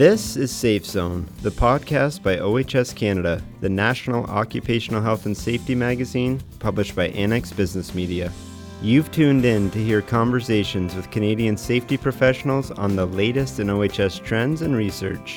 This is Safe Zone, the podcast by OHS Canada, the national occupational health and safety magazine published by Annex Business Media. You've tuned in to hear conversations with Canadian safety professionals on the latest in OHS trends and research.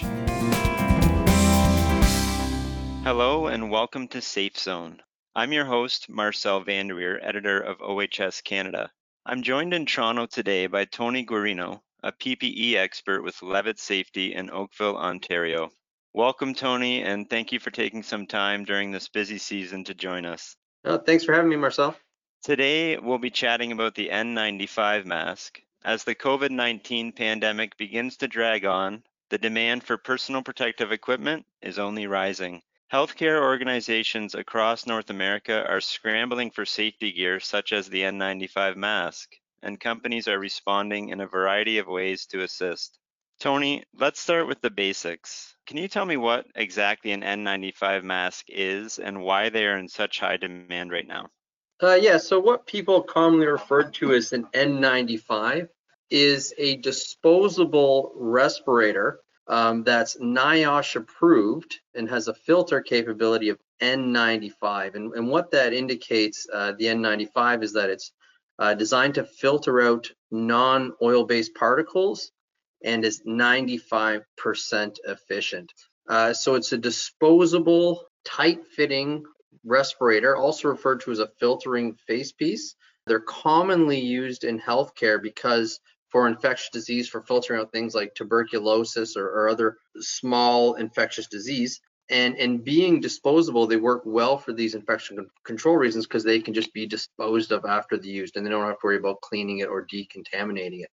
Hello, and welcome to Safe Zone. I'm your host, Marcel Vander Wier, editor of OHS Canada. I'm joined in Toronto today by Tony Guarino, a PPE expert with Levitt Safety in Oakville, Ontario. Welcome, Tony, and thank you for taking some time during this busy season to join us. Oh, thanks for having me, Marcel. Today, we'll be chatting about the N95 mask. As the COVID 19 pandemic begins to drag on, the demand for personal protective equipment is only rising. Healthcare organizations across North America are scrambling for safety gear such as the N95 mask, and companies are responding in a variety of ways to assist. Tony, let's start with the basics. Can you tell me what exactly an N95 mask is and why they are in such high demand right now? Uh, yeah, so what people commonly refer to as an N95 is a disposable respirator um, that's NIOSH approved and has a filter capability of N95. And, and what that indicates, uh, the N95, is that it's uh, designed to filter out non-oil based particles and is 95% efficient. Uh, so it's a disposable, tight fitting respirator, also referred to as a filtering face piece. They're commonly used in healthcare because for infectious disease, for filtering out things like tuberculosis or, or other small infectious disease. And, and being disposable, they work well for these infection control reasons because they can just be disposed of after the use and they don't have to worry about cleaning it or decontaminating it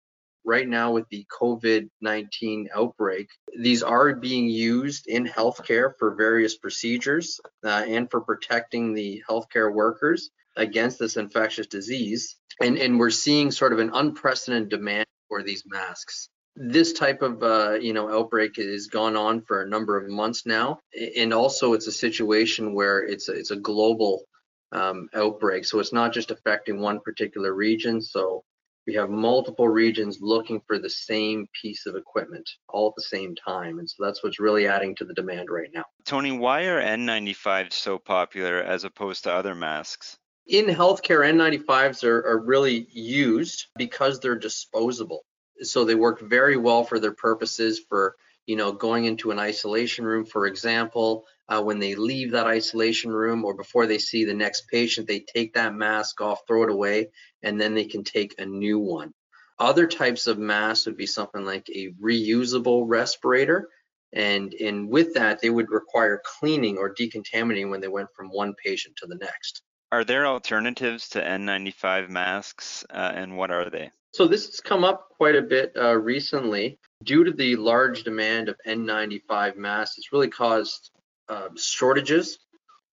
right now with the COVID 19 outbreak, these are being used in healthcare for various procedures uh, and for protecting the healthcare workers against this infectious disease. And, and we're seeing sort of an unprecedented demand for these masks. This type of uh, you know outbreak has gone on for a number of months now, and also it's a situation where it's a, it's a global um, outbreak, so it's not just affecting one particular region. So we have multiple regions looking for the same piece of equipment all at the same time. And so that's what's really adding to the demand right now. Tony, why are N95s so popular as opposed to other masks? In healthcare, N95s are, are really used because they're disposable. So they work very well for their purposes for you know, going into an isolation room, for example, uh, when they leave that isolation room or before they see the next patient, they take that mask off, throw it away, and then they can take a new one. Other types of masks would be something like a reusable respirator. And, and with that, they would require cleaning or decontaminating when they went from one patient to the next. Are there alternatives to N95 masks, uh, and what are they? So this has come up quite a bit uh, recently due to the large demand of N95 masks. It's really caused uh, shortages.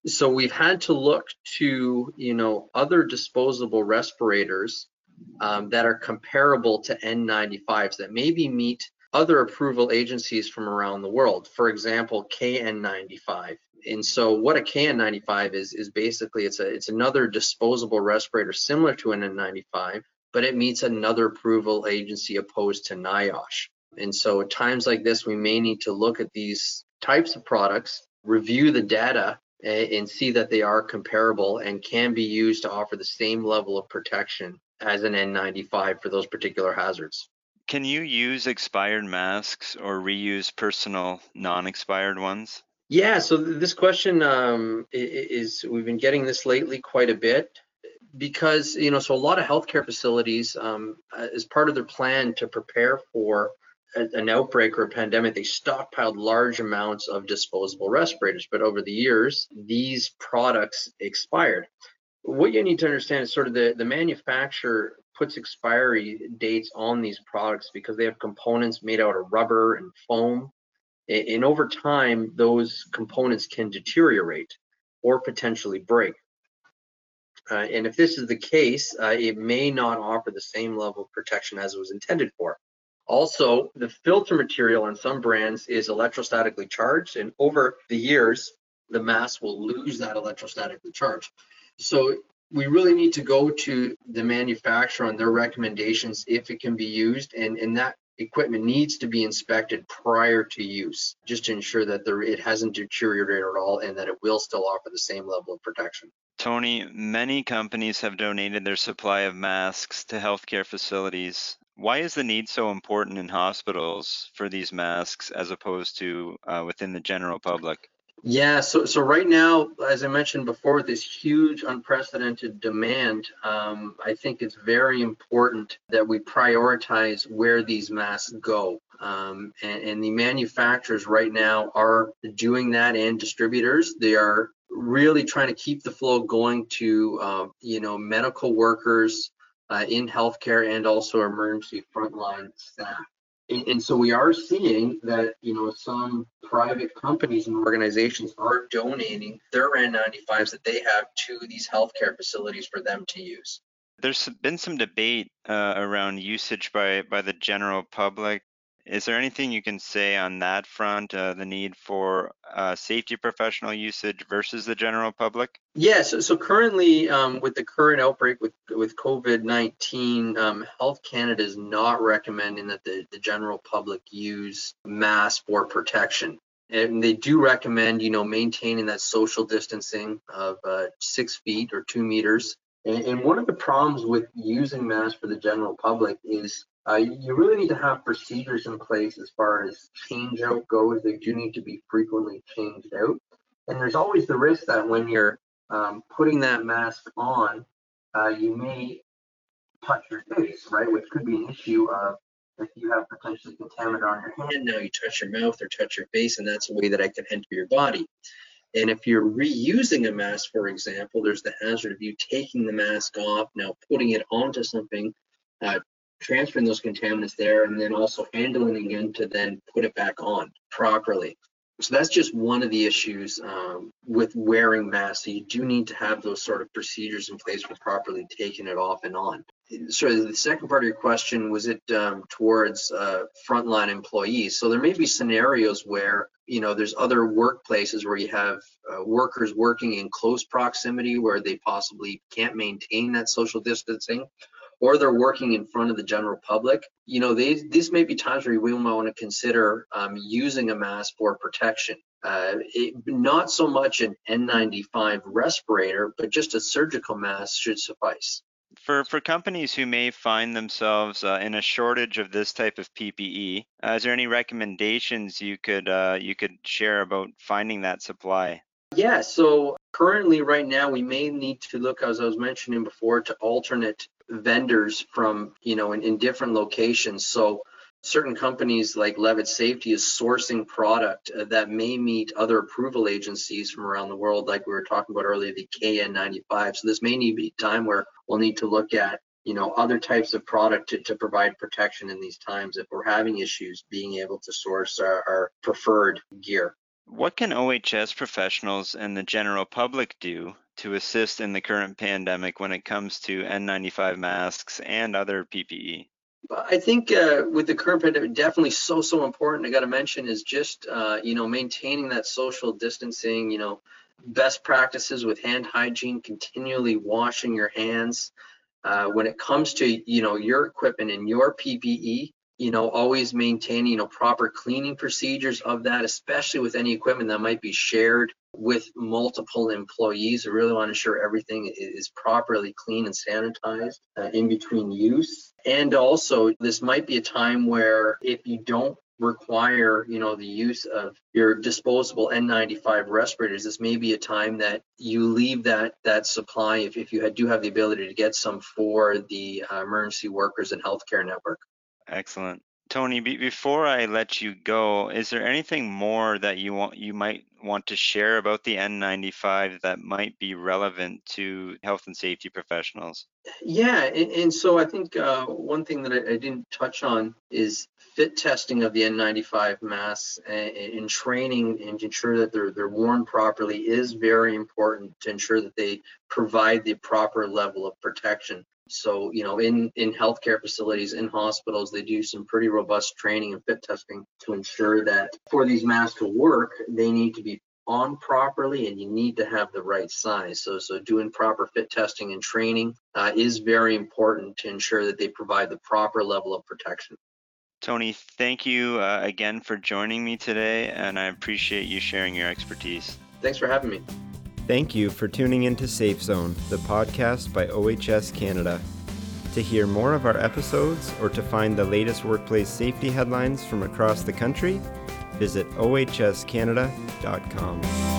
So we've had to look to you know other disposable respirators um, that are comparable to N95s that maybe meet other approval agencies from around the world. For example, KN95. And so what a KN95 is is basically it's a it's another disposable respirator similar to an N95 but it meets another approval agency opposed to NIOSH. And so at times like this, we may need to look at these types of products, review the data, and see that they are comparable and can be used to offer the same level of protection as an N95 for those particular hazards. Can you use expired masks or reuse personal non-expired ones? Yeah, so this question um, is we've been getting this lately quite a bit because you know so a lot of healthcare facilities um, uh, as part of their plan to prepare for a, an outbreak or a pandemic they stockpiled large amounts of disposable respirators. But over the years these products expired. What you need to understand is sort of the, the manufacturer puts expiry dates on these products because they have components made out of rubber and foam. And over time those components can deteriorate or potentially break uh, and if this is the case, uh, it may not offer the same level of protection as it was intended for. Also, the filter material on some brands is electrostatically charged, and over the years, the mask will lose that electrostatically charge. So we really need to go to the manufacturer on their recommendations if it can be used, and, and that equipment needs to be inspected prior to use, just to ensure that there, it hasn't deteriorated at all and that it will still offer the same level of protection. Tony, many companies have donated their supply of masks to healthcare facilities. Why is the need so important in hospitals for these masks as opposed to uh, within the general public? Yeah, so so right now, as I mentioned before, this huge unprecedented demand, um, I think it's very important that we prioritize where these masks go. Um, and, and, the manufacturers right now are doing that, and distributors. They are really trying to keep the flow going to, uh, you know, medical workers uh, in healthcare and also emergency frontline staff. And, and so we are seeing that, you know, some private companies and organizations are donating their N95s that they have to these healthcare facilities for them to use. There's been some debate uh, around usage by, by the general public is there anything you can say on that front, uh, the need for uh, safety professional usage versus the general public? Yes. so, so currently um, with the current outbreak with, with COVID-19, um, Health Canada is not recommending that the, the general public use masks for protection. And they do recommend, you know, maintaining that social distancing of uh, six feet or two meters. And, and one of the problems with using masks for the general public is uh, you really need to have procedures in place as far as change out goes. They do need to be frequently changed out. And there's always the risk that when you're um, putting that mask on, uh, you may touch your face, right? Which could be an issue of if you have potentially contaminant on your hand, now you touch your mouth or touch your face, and that's a way that I can enter your body. And if you're reusing a mask, for example, there's the hazard of you taking the mask off, now putting it onto something, uh, transferring those contaminants there and then also handling again to then put it back on properly. So that's just one of the issues um, with wearing masks. So you do need to have those sort of procedures in place for properly taking it off and on. So the second part of your question was it um, towards uh, frontline employees. So there may be scenarios where you know there's other workplaces where you have uh, workers working in close proximity where they possibly can't maintain that social distancing or they're working in front of the general public, you know, they, these may be times where we might want to consider um, using a mask for protection. Uh, it, not so much an N95 respirator, but just a surgical mask should suffice. For, for companies who may find themselves uh, in a shortage of this type of PPE, uh, is there any recommendations you could uh, you could share about finding that supply? Yeah, so currently right now we may need to look, as I was mentioning before, to alternate vendors from, you know, in, in different locations. So certain companies like Levitt Safety is sourcing product uh, that may meet other approval agencies from around the world, like we were talking about earlier, the KN95. So this may need be time where we'll need to look at, you know, other types of product to, to provide protection in these times if we're having issues being able to source our, our preferred gear. What can OHS professionals and the general public do to assist in the current pandemic when it comes to N95 masks and other PPE? I think uh, with the current pandemic, definitely so so important. I got to mention is just uh, you know maintaining that social distancing. You know, best practices with hand hygiene, continually washing your hands. Uh, when it comes to you know your equipment and your PPE, you know, always maintaining, you know, proper cleaning procedures of that, especially with any equipment that might be shared with multiple employees. I really want to ensure everything is properly clean and sanitized uh, in between use. And also, this might be a time where if you don't require you know the use of your disposable n95 respirators this may be a time that you leave that that supply if, if you do have the ability to get some for the uh, emergency workers and healthcare network Excellent. Tony, be, before I let you go, is there anything more that you want you might want to share about the N95 that might be relevant to health and safety professionals? Yeah, and, and so I think uh, one thing that I, I, didn't touch on is fit testing of the N95 masks and, and training and to ensure that they're they're worn properly is very important to ensure that they provide the proper level of protection. So, you know, in, in healthcare facilities, in hospitals, they do some pretty robust training and fit testing to ensure that for these masks to work, they need to be on properly and you need to have the right size. So, so doing proper fit testing and training uh, is very important to ensure that they provide the proper level of protection. Tony, thank you uh, again for joining me today, and I appreciate you sharing your expertise. Thanks for having me. Thank you for tuning into Safe Zone, the podcast by OHS Canada. To hear more of our episodes or to find the latest workplace safety headlines from across the country, visit ohscanada.com.